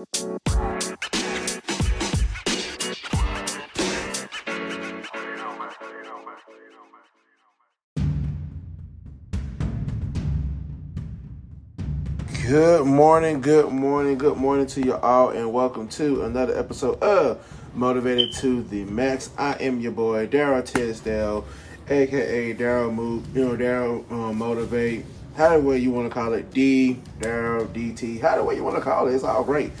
Good morning, good morning, good morning to you all, and welcome to another episode of Motivated to the Max. I am your boy Darryl Tisdale, aka Darryl Move, you know Darryl um, Motivate, however you want to call it, D Darryl DT, however you want to call it, it's all great.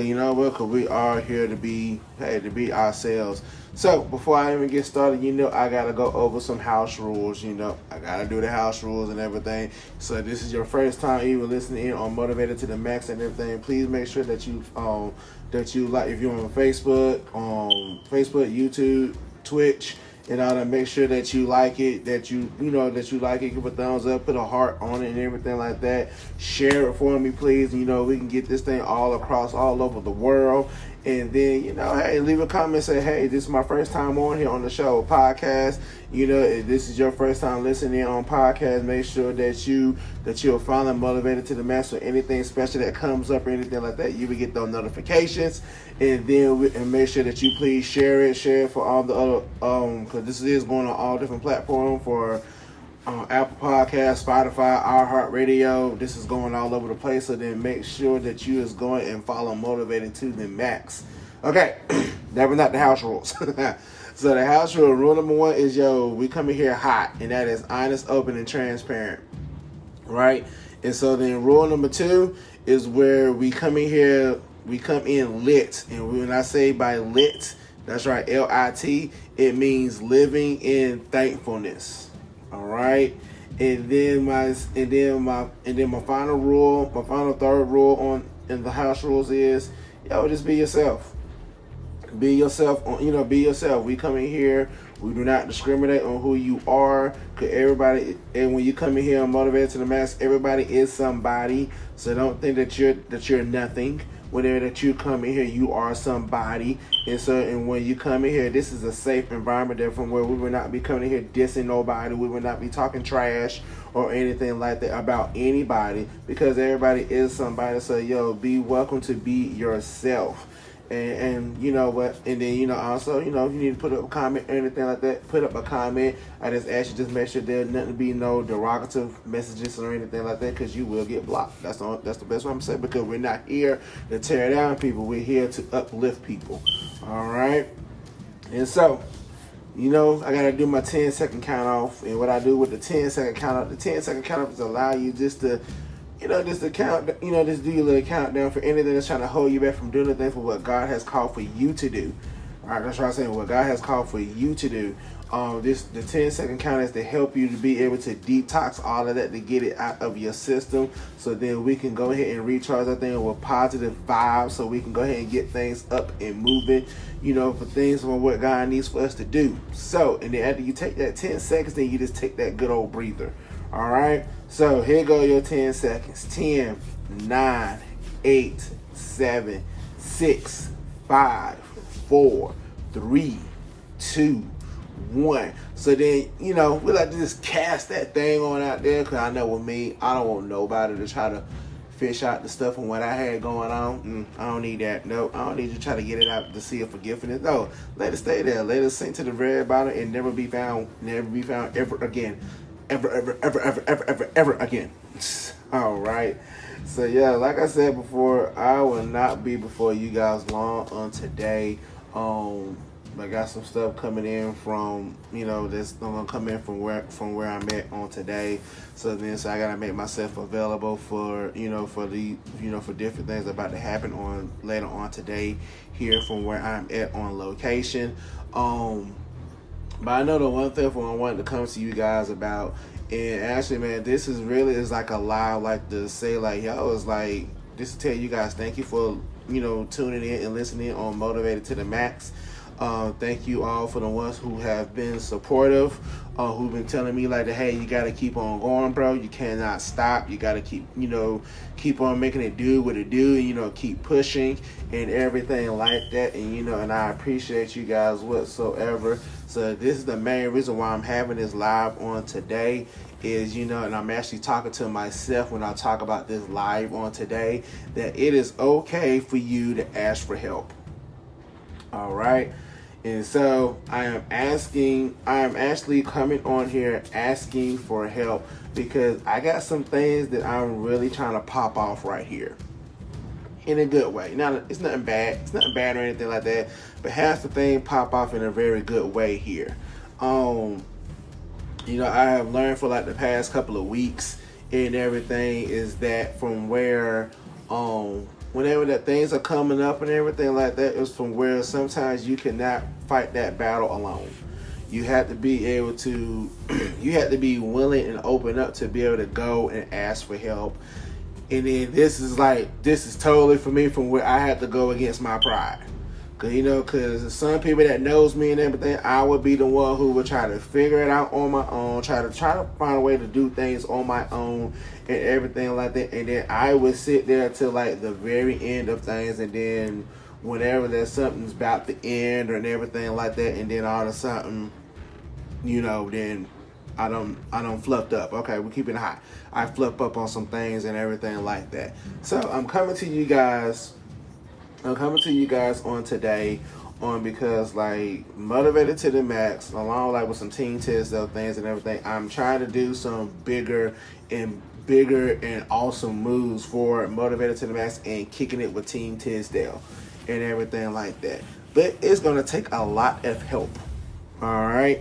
You know what? Cause we are here to be, hey, to be ourselves. So before I even get started, you know I gotta go over some house rules. You know I gotta do the house rules and everything. So this is your first time even listening in on Motivated to the Max and everything. Please make sure that you um that you like if you're on Facebook, on Facebook, YouTube, Twitch and all to Make sure that you like it, that you you know that you like it. Give a thumbs up, put a heart on it, and everything like that. Share it for me, please. You know we can get this thing all across all over the world. And then, you know, hey, leave a comment, say, hey, this is my first time on here on the show, podcast. You know, if this is your first time listening on podcast, make sure that you that you're finally motivated to the master. Anything special that comes up or anything like that, you will get those notifications. And then we, and make sure that you please share it, share it for all the other um because this is going on all different platforms for uh, Apple Podcast, Spotify, iHeartRadio. This is going all over the place. So then make sure that you is going and follow Motivated to the Max. Okay, that was not the house rules. so the house rule, rule number one is yo, we come in here hot, and that is honest, open, and transparent. Right? And so then rule number two is where we come in here, we come in lit. And when I say by lit, that's right, L I T, it means living in thankfulness. All right. And then my and then my and then my final rule, my final third rule on in the house rules is yo, just be yourself. Be yourself on you know, be yourself. We come in here, we do not discriminate on who you are. Cause everybody and when you come in here motivated to the max, everybody is somebody. So don't think that you're that you're nothing whenever that you come in here, you are somebody. And so, and when you come in here, this is a safe environment there from where we will not be coming in here dissing nobody. We will not be talking trash or anything like that about anybody because everybody is somebody. So, yo, be welcome to be yourself. And, and, you know what and then you know also you know if you need to put up a comment or anything like that put up a comment. I just ask you just make sure there's nothing be no derogative messages or anything like that because you will get blocked. That's the that's the best way i'm saying because we're not here to tear down people. We're here to uplift people. All right? And so you know, I gotta do my 10 second count off. And what I do with the 10 second count off, the 10 second count off is allow you just to you know, just to count, you know, just do your little countdown for anything that's trying to hold you back from doing the thing for what God has called for you to do. All right, that's what I'm saying. What God has called for you to do. Um, this the 10 second count is to help you to be able to detox all of that to get it out of your system. So then we can go ahead and recharge that thing with positive vibes. So we can go ahead and get things up and moving. You know, for things from what God needs for us to do. So and then after you take that 10 seconds, then you just take that good old breather. All right. So here go your 10 seconds. 10, 9, 8, 7, 6, 5, 4, 3, 2, 1. So then, you know, we like to just cast that thing on out there because I know with me, I don't want nobody to try to fish out the stuff from what I had going on. Mm, I don't need that. No, I don't need you to try to get it out to see a forgiveness. No, let it stay there. Let it sink to the very bottom and never be found, never be found ever again ever, ever, ever, ever, ever, ever, ever again. All right. So yeah, like I said before, I will not be before you guys long on today. Um, I got some stuff coming in from you know that's gonna come in from where from where I'm at on today. So then, so I gotta make myself available for you know for the you know for different things about to happen on later on today here from where I'm at on location. Um, but I know the one thing for I wanted to come to you guys about, and actually, man, this is really is like a lie. Like to say, like yo, it's like just to tell you guys, thank you for you know tuning in and listening on Motivated to the Max. Uh, thank you all for the ones who have been supportive uh, who've been telling me like, hey, you got to keep on going, bro. You cannot stop. You got to keep, you know, keep on making it do what it do, you know, keep pushing and everything like that. And you know, and I appreciate you guys whatsoever. So this is the main reason why I'm having this live on today is you know and i'm actually talking to myself when i talk about this live on today that it is okay for you to ask for help all right and so I am asking, I am actually coming on here asking for help because I got some things that I'm really trying to pop off right here in a good way. Now, it's nothing bad, it's nothing bad or anything like that, but has the thing pop off in a very good way here. Um, you know, I have learned for like the past couple of weeks and everything is that from where um whenever that things are coming up and everything like that is from where sometimes you cannot fight that battle alone. You have to be able to, you have to be willing and open up to be able to go and ask for help. And then this is like, this is totally for me from where I had to go against my pride. Cause you know, cause some people that knows me and everything, I would be the one who would try to figure it out on my own, try to try to find a way to do things on my own and everything like that. And then I would sit there till like the very end of things, and then whenever there's something's about to end or and everything like that, and then all of a sudden, you know, then I don't I don't fluffed up. Okay, we're keeping it hot. I fluff up on some things and everything like that. So I'm coming to you guys I'm coming to you guys on today on because like motivated to the max, along like with some team Tisdale things and everything. I'm trying to do some bigger and bigger and awesome moves for motivated to the max and kicking it with Team Tisdale and everything like that. But it's gonna take a lot of help. All right.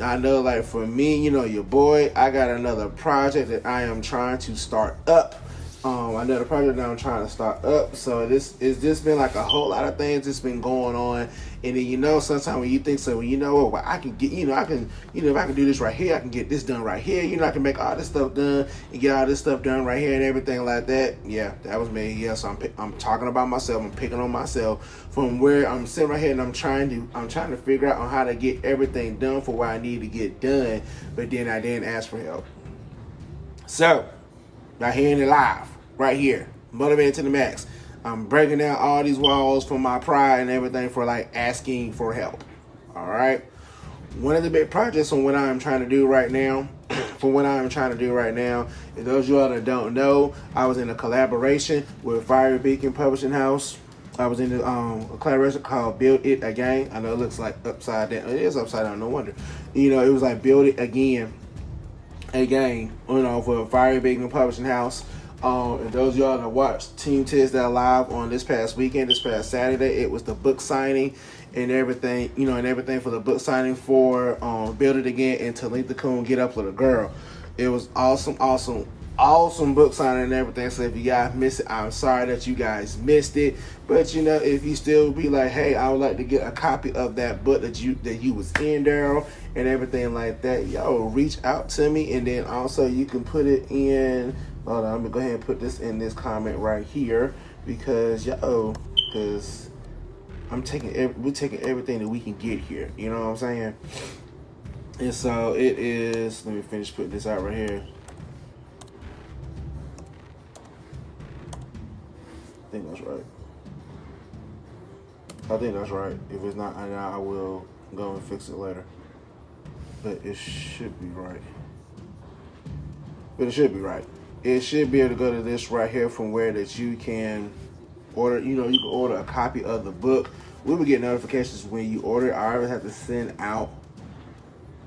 I know, like for me, you know, your boy, I got another project that I am trying to start up um, another project that I'm trying to start up. So this is just been like a whole lot of things that's been going on. And then you know, sometimes when you think so, when you know, well, I can get, you know, I can, you know, if I can do this right here, I can get this done right here. You know, I can make all this stuff done and get all this stuff done right here and everything like that. Yeah, that was me. Yeah, so I'm, I'm talking about myself. I'm picking on myself from where I'm sitting right here and I'm trying to, I'm trying to figure out on how to get everything done for what I need to get done. But then I didn't ask for help. So, here in the live right here, motivated to the max. I'm breaking down all these walls for my pride and everything for like asking for help. All right. One of the big projects on what I'm trying to do right now, for what I'm trying to do right now, and those of you all that don't know, I was in a collaboration with Fire Beacon Publishing House. I was in the, um, a collaboration called Build It Again. I know it looks like upside down. It is upside down, no wonder. You know, it was like Build It Again, again, you know, for Fire Beacon Publishing House. Um, and those y'all that watched Team Tisdale live on this past weekend, this past Saturday, it was the book signing and everything, you know, and everything for the book signing for um, Build It Again and Talitha Coon Get Up with a Girl. It was awesome, awesome, awesome book signing and everything. So if you guys missed it, I'm sorry that you guys missed it. But you know, if you still be like, hey, I would like to get a copy of that book that you that you was in, Darryl, and everything like that, yo, reach out to me, and then also you can put it in Hold on, I'm gonna go ahead and put this in this comment right here because yo, because I'm taking every, we're taking everything that we can get here. You know what I'm saying? And so it is. Let me finish putting this out right here. I think that's right. I think that's right. If it's not, I will go and fix it later. But it should be right. But it should be right it should be able to go to this right here from where that you can order, you know, you can order a copy of the book. We will get notifications when you order. I always have to send out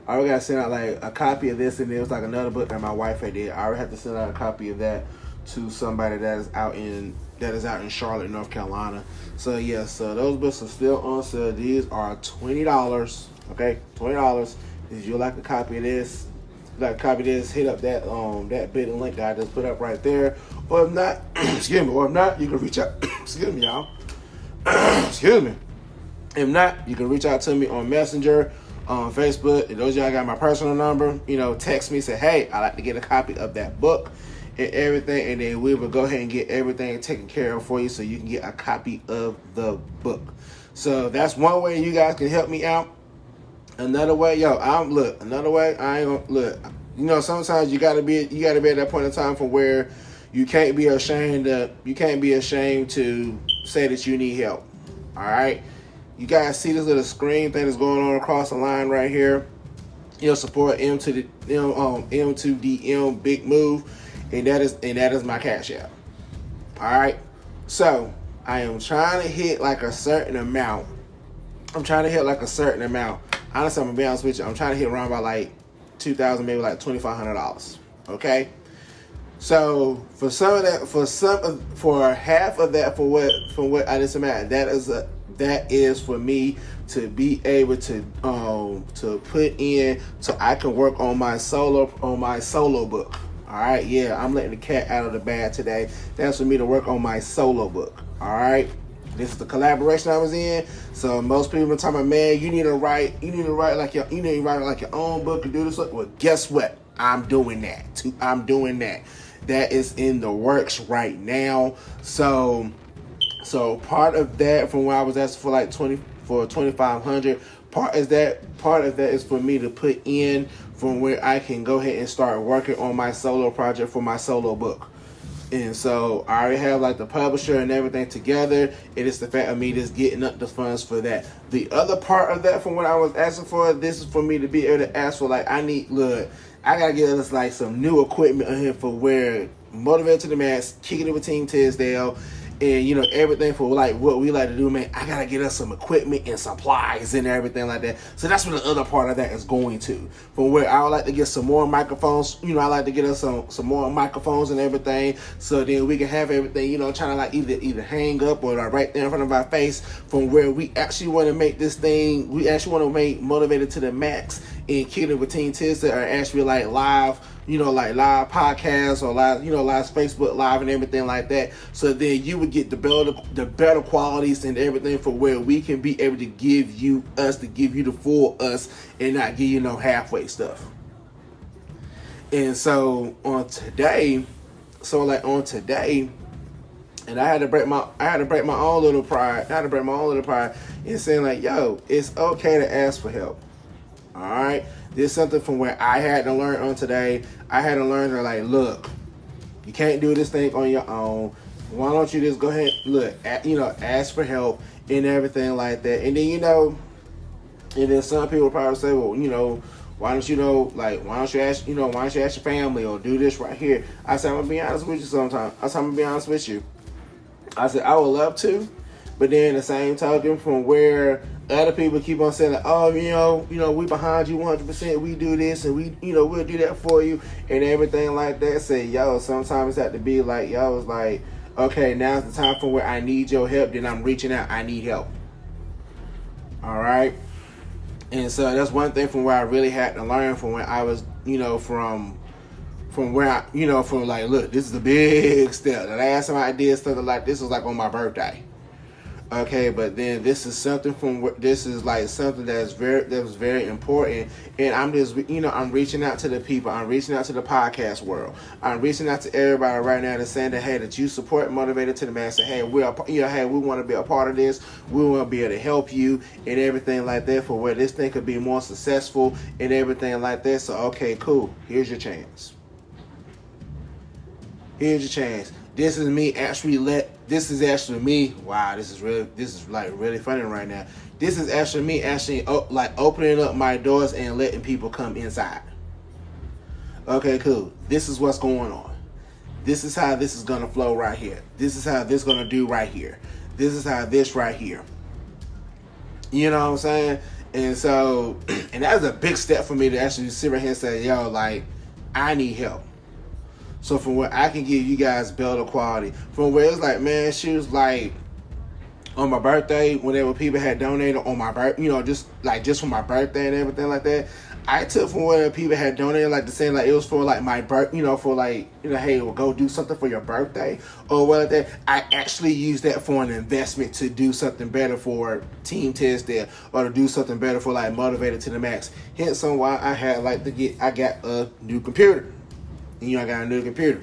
I already got to send out like a copy of this, and it was like another book that my wife had did. I already have to send out a copy of that to somebody that is out in that is out in Charlotte, North Carolina. So yeah, so those books are still on sale. These are twenty dollars. Okay, twenty dollars. If you like a copy of this, like copy this, hit up that um that bit and link that I just put up right there. Or if not, excuse me, or if not, you can reach out. excuse me, y'all. excuse me. If not, you can reach out to me on Messenger, on Facebook. If those y'all got my personal number, you know, text me, say, hey, I'd like to get a copy of that book and everything, and then we will go ahead and get everything taken care of for you so you can get a copy of the book. So that's one way you guys can help me out Another way, yo, I'm look. Another way, I ain't gonna look. You know, sometimes you gotta be you gotta be at that point in time from where you can't be ashamed to you can't be ashamed to say that you need help. All right, you guys see this little screen thing that's going on across the line right here. You know, support M to the M um M to DM big move, and that is and that is my cash app. All right, so I am trying to hit like a certain amount. I'm trying to hit like a certain amount. Honestly, I'm gonna be honest with you. I'm trying to hit around by like two thousand, maybe like twenty five hundred dollars. Okay. So for some of that, for some, of, for half of that, for what, for what I just imagine, that is a, that is for me to be able to, um, to put in, so I can work on my solo, on my solo book. All right, yeah, I'm letting the cat out of the bag today. That's for me to work on my solo book. All right. This is the collaboration I was in. So most people are talking about, man, you need to write, you need to write like your, you need to write like your own book and do this. Well, guess what? I'm doing that. I'm doing that. That is in the works right now. So, so part of that from where I was asking for like twenty for twenty five hundred. Part is that part of that is for me to put in from where I can go ahead and start working on my solo project for my solo book. And so I already have like the publisher and everything together. It is the fact of me just getting up the funds for that. The other part of that from what I was asking for, this is for me to be able to ask for like I need look, I gotta get us like some new equipment on here for where motivated to the max, kicking it with Team Tisdale, and you know everything for like what we like to do, man. I gotta get us some equipment and supplies and everything like that. So that's what the other part of that is going to. From where I would like to get some more microphones, you know, I like to get us some some more microphones and everything, so then we can have everything, you know, trying to like either either hang up or like right there in front of our face. From where we actually want to make this thing, we actually want to make motivated to the max and kicking with Team Tisdale are actually like live you know, like live podcasts or live, you know, live Facebook live and everything like that. So then you would get the better, the better qualities and everything for where we can be able to give you us to give you the full us and not give you no halfway stuff. And so on today, so like on today, and I had to break my I had to break my own little pride. I had to break my own little pride in saying like, yo, it's okay to ask for help. All right. This is something from where I had to learn on today. I had to learn to like, look, you can't do this thing on your own. Why don't you just go ahead, look, at, you know, ask for help and everything like that. And then you know, and then some people probably say, well, you know, why don't you know, like, why don't you ask, you know, why don't you ask your family or do this right here? I said, I'm gonna be honest with you sometimes. I said, I'm gonna be honest with you. I said, I would love to, but then the same token from where other people keep on saying, "Oh, you know, you know, we behind you 100. percent We do this and we, you know, we'll do that for you and everything like that." Say, yo, sometimes have to be like, yo, it's like, okay, now's the time for where I need your help. Then I'm reaching out. I need help. All right. And so that's one thing from where I really had to learn from when I was, you know, from from where I, you know, from like, look, this is a big step. The last time I did something like this was like on my birthday. Okay, but then this is something from this is like something that's very that was very important, and I'm just you know I'm reaching out to the people, I'm reaching out to the podcast world, I'm reaching out to everybody right now to saying that hey that you support motivated to the master, hey we are you know hey we want to be a part of this, we want to be able to help you and everything like that for where this thing could be more successful and everything like that. So okay, cool, here's your chance. Here's your chance. This is me actually let this is actually me. Wow, this is really this is like really funny right now. This is actually me actually like opening up my doors and letting people come inside. Okay, cool. This is what's going on. This is how this is gonna flow right here. This is how this gonna do right here. This is how this right here. You know what I'm saying? And so, and that was a big step for me to actually sit right here and say, yo, like, I need help. So from where I can give you guys better quality, from where it's like, man, she was like on my birthday, whenever people had donated on my birth, you know, just like just for my birthday and everything like that. I took from where people had donated, like the saying like it was for like my birth, you know, for like you know, hey, we'll go do something for your birthday or what that. I actually used that for an investment to do something better for Team Tisdale or to do something better for like motivated to the max. Hence on why I had like to get I got a new computer you know, I got a new computer.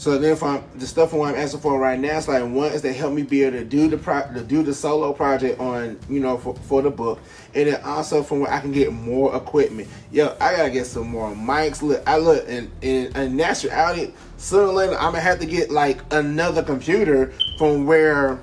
So then from the stuff I'm asking for right now, it's like one is to help me be able to do the pro- to do the solo project on you know for, for the book, and then also from where I can get more equipment. Yo, I gotta get some more mics. Look, I look in in, in naturality. Sooner or later, I'm gonna have to get like another computer from where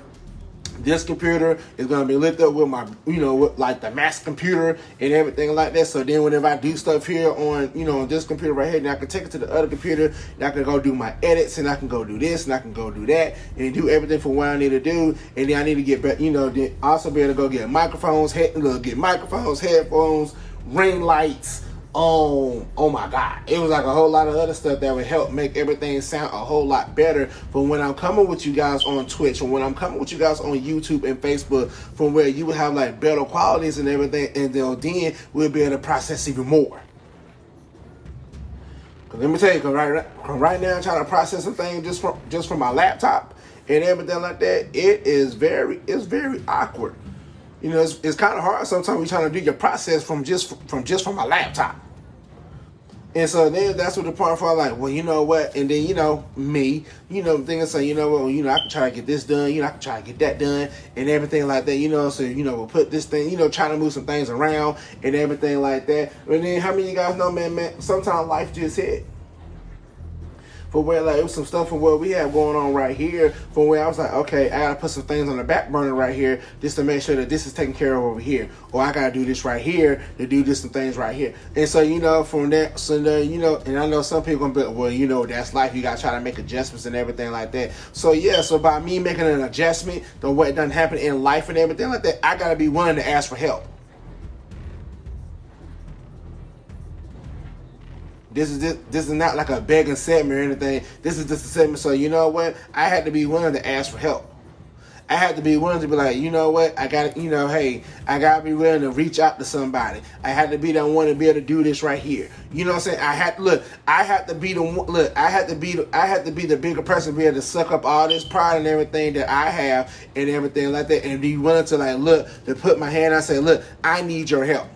this computer is going to be lit up with my, you know, with like the mass computer and everything like that. So then whenever I do stuff here on, you know, on this computer right here, then I can take it to the other computer and I can go do my edits and I can go do this and I can go do that and do everything for what I need to do. And then I need to get back, you know, then also be able to go get microphones, head, get microphones, headphones, ring lights, oh, oh my God. It was like a whole lot of other stuff that would help make everything sound a whole lot better from when I'm coming with you guys on Twitch and when I'm coming with you guys on YouTube and Facebook from where you would have like better qualities and everything and then, we'll be able to process even more. Cause let me tell you, cause right, right now I'm trying to process some things just from just from my laptop and everything like that. It is very, it's very awkward. You know, it's, it's kind of hard sometimes you're trying to do your process from just from just from a laptop. And so then that's what the part for like, well, you know what? And then, you know, me, you know, thinking say, you know what, well, you know, I can try to get this done, you know, I can try to get that done and everything like that, you know, so, you know, we'll put this thing, you know, trying to move some things around and everything like that. And then how many of you guys know, man, man, sometimes life just hit for where like it was some stuff from what we have going on right here from where I was like, okay, I gotta put some things on the back burner right here just to make sure that this is taken care of over here. Or I gotta do this right here to do this some things right here. And so, you know, from that so then, you know, and I know some people gonna be well, you know, that's life. You gotta try to make adjustments and everything like that. So yeah, so by me making an adjustment to what doesn't happen in life and everything like that, I gotta be willing to ask for help. This is just, this is not like a begging segment or anything. This is just a segment. So you know what? I had to be willing to ask for help. I had to be willing to be like, you know what? I got to, you know, hey, I got to be willing to reach out to somebody. I had to be the one to be able to do this right here. You know what I'm saying? I had to look. I had to be the one. Look, I had to be. The, I had to be the bigger person, be able to suck up all this pride and everything that I have and everything like that, and be willing to like look to put my hand. I say, look, I need your help.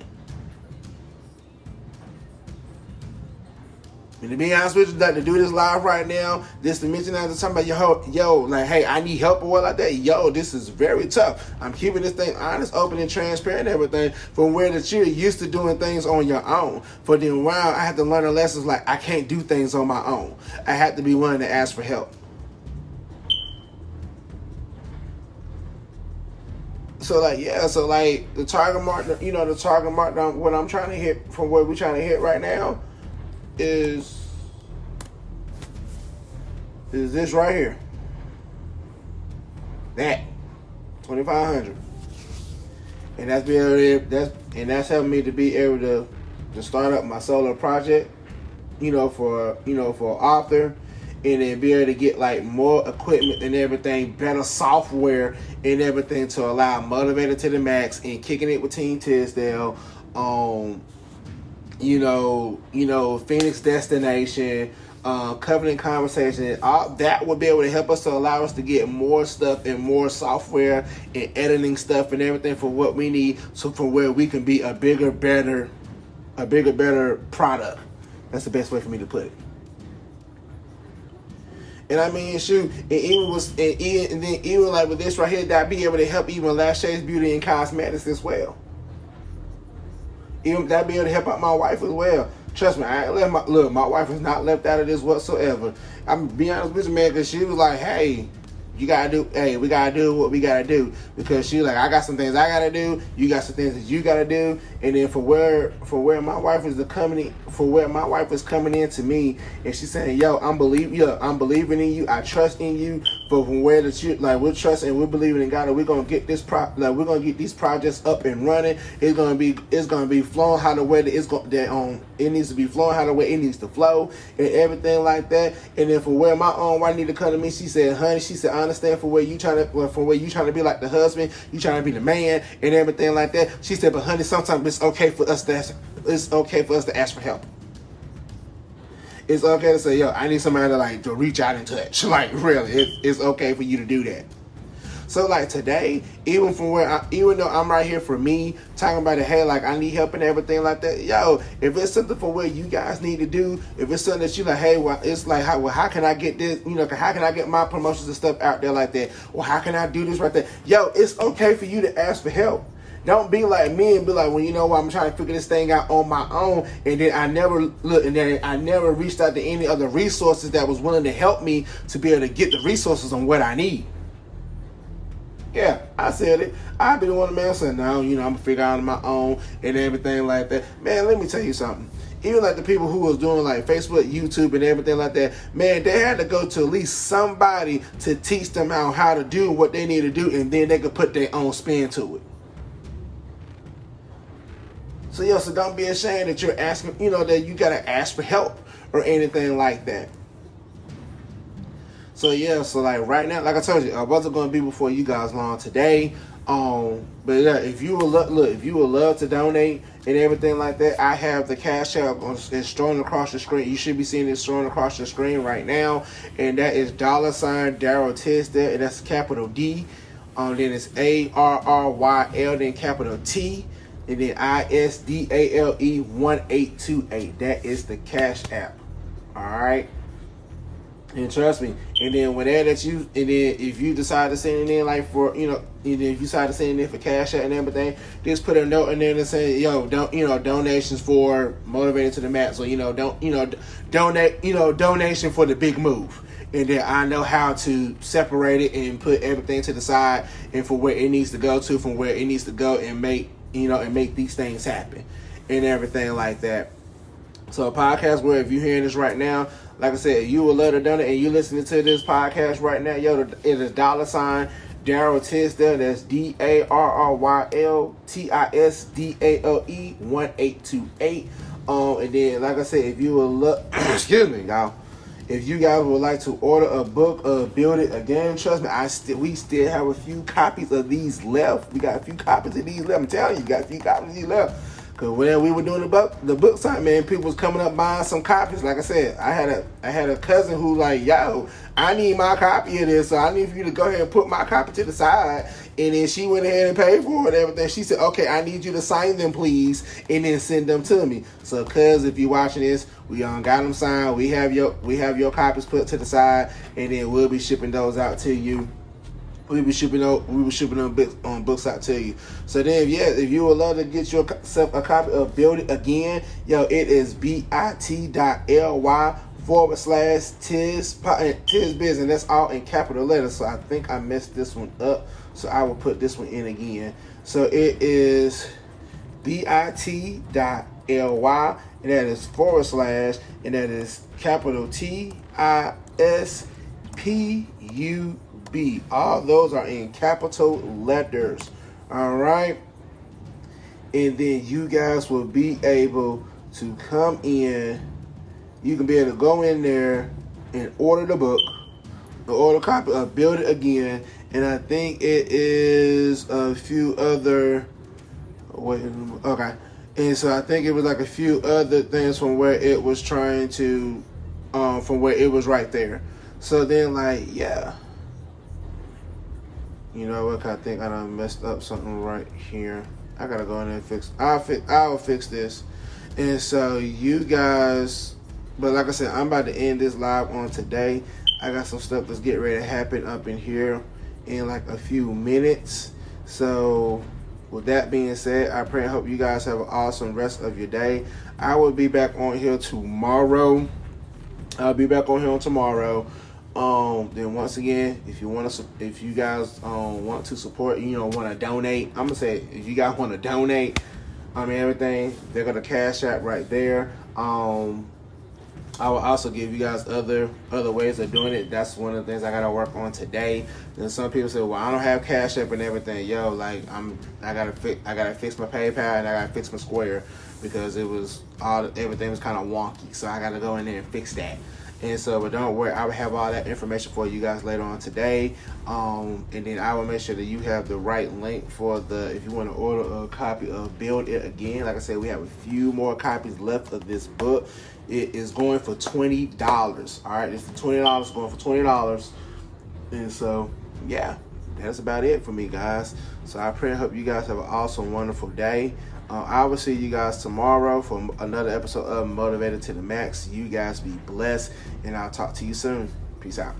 And to be honest with you, like to do this live right now, this to mention that to somebody, yo, yo, like, hey, I need help or what like that. Yo, this is very tough. I'm keeping this thing honest, open, and transparent, everything from where that you're used to doing things on your own. For then while I had to learn the lessons like I can't do things on my own. I had to be willing to ask for help. so like yeah, so like the target market, you know, the target market, what I'm trying to hit from where we're trying to hit right now is is this right here. That twenty five hundred, and that's be able that's and that's helping me to be able to to start up my solo project. You know, for you know for author, and then be able to get like more equipment and everything, better software and everything to allow motivated to the max and kicking it with Team Tisdale. Um, you know, you know, Phoenix Destination, uh, Covenant Conversation, all that would be able to help us to allow us to get more stuff and more software and editing stuff and everything for what we need, so for where we can be a bigger, better, a bigger, better product. That's the best way for me to put it. And I mean, shoot, and even was, and, even, and then even like with this right here, that be able to help even Last Shades Beauty and Cosmetics as well. Even that being to help out my wife as well. Trust me, I left my look. My wife is not left out of this whatsoever. I'm being honest with you, man, because she was like, "Hey, you gotta do hey we gotta do what we gotta do. Because she like i got some things i gotta do you got some things that you gotta do. And then for where for where my wife is the coming for where my wife is coming in to me and she's saying yo i'm believing yo i'm believing in you i trust in you. But from where that you like we're trusting we're believing in god and we're gonna get this pro like we're gonna get these projects up and running. It's gonna be it's gonna be flowing how the way that it's going that um it needs to be flowing how the way it needs to flow and everything like that. And then for where my own wife need to come to me she said honey she said honestly understand for where you trying to from where you trying to be like the husband, you trying to be the man and everything like that. She said, but honey, sometimes it's okay for us to ask, it's okay for us to ask for help. It's okay to say, yo, I need somebody to like to reach out and touch. Like really, it, it's okay for you to do that. So like today, even from where I, even though I'm right here for me talking about it, hey, like I need help and everything like that. Yo, if it's something for what you guys need to do, if it's something that you like, hey, well, it's like how well, how can I get this? You know, how can I get my promotions and stuff out there like that? Well, how can I do this right there? Yo, it's okay for you to ask for help. Don't be like me and be like, well, you know what? I'm trying to figure this thing out on my own, and then I never look, and then I never reached out to any other resources that was willing to help me to be able to get the resources on what I need. Yeah, I said it. I be the one man saying, no, you know, I'm gonna figure out on my own and everything like that. Man, let me tell you something. Even like the people who was doing like Facebook, YouTube, and everything like that, man, they had to go to at least somebody to teach them how, how to do what they need to do, and then they could put their own spin to it. So yo, so don't be ashamed that you're asking, you know, that you gotta ask for help or anything like that. So yeah, so like right now, like I told you, I wasn't gonna be before you guys long today. Um, but yeah, if you would look, look, if you would love to donate and everything like that, I have the cash app on it's strung across the screen. You should be seeing it strung across the screen right now, and that is dollar sign Darryl Tisdale, and that's capital D. Um, then it's A R R Y L, then capital T and then I S D A L E 1828. That is the Cash App. All right. And trust me. And then whenever that you, and then if you decide to send it in, like for you know, and if you decide to send it in for Cash App and everything, just put a note in there and say, yo, don't you know, donations for motivated to the max, So you know, don't you know, donate, you know, donation for the big move. And then I know how to separate it and put everything to the side and for where it needs to go to, from where it needs to go, and make you know, and make these things happen and everything like that. So podcast where if you're hearing this right now, like I said, you will love her done it and you listening to this podcast right now, yo, it is dollar sign Darryl Tisdale. That's D A R R Y L T I S D A L E one eight two eight. Um, and then like I said, if you will look, excuse me, y'all. If you guys would like to order a book or build it again, trust me, I still we still have a few copies of these left. We got a few copies of these left. I'm telling you, you got a few copies of these left. Cause when we were doing the book the book sign, man, people was coming up buying some copies. Like I said, I had a I had a cousin who like, yo, I need my copy of this, so I need for you to go ahead and put my copy to the side. And then she went ahead and paid for it and everything. She said, okay, I need you to sign them, please, and then send them to me. So, cuz if you're watching this, we um got them signed. We have your we have your copies put to the side, and then we'll be shipping those out to you we be shipping out we be shipping on books on books out to you. So then yeah, if you would love to get yourself a copy of Build It Again, yo, it is bit.ly forward slash tis tis biz and that's all in capital letters. So I think I messed this one up. So I will put this one in again. So it is bit.ly and that is forward slash and that is capital T I S P U B. All those are in capital letters. All right. And then you guys will be able to come in. You can be able to go in there and order the book, The order copy of Build It Again. And I think it is a few other. Wait, okay. And so I think it was like a few other things from where it was trying to, um, from where it was right there. So then, like, yeah. You know what? I think I done messed up something right here. I gotta go in and fix. I'll fix. I'll fix this. And so you guys, but like I said, I'm about to end this live on today. I got some stuff that's getting ready to happen up in here in like a few minutes. So with that being said, I pray and hope you guys have an awesome rest of your day. I will be back on here tomorrow. I'll be back on here on tomorrow. Um, then once again, if you want to, if you guys um, want to support, you know, want to donate, I'm gonna say if you guys want to donate, I mean everything, they're gonna Cash App right there. Um, I will also give you guys other other ways of doing it. That's one of the things I gotta work on today. And some people say, "Well, I don't have Cash App and everything." Yo, like I'm, I gotta I gotta fix my PayPal and I gotta fix my Square because it was all everything was kind of wonky. So I gotta go in there and fix that. And so, but don't worry, I will have all that information for you guys later on today. Um, and then I will make sure that you have the right link for the, if you want to order a copy of Build It Again. Like I said, we have a few more copies left of this book. It is going for $20. All right, it's $20, going for $20. And so, yeah, that's about it for me, guys. So I pray and hope you guys have an awesome, wonderful day. Uh, I will see you guys tomorrow for another episode of Motivated to the Max. You guys be blessed, and I'll talk to you soon. Peace out.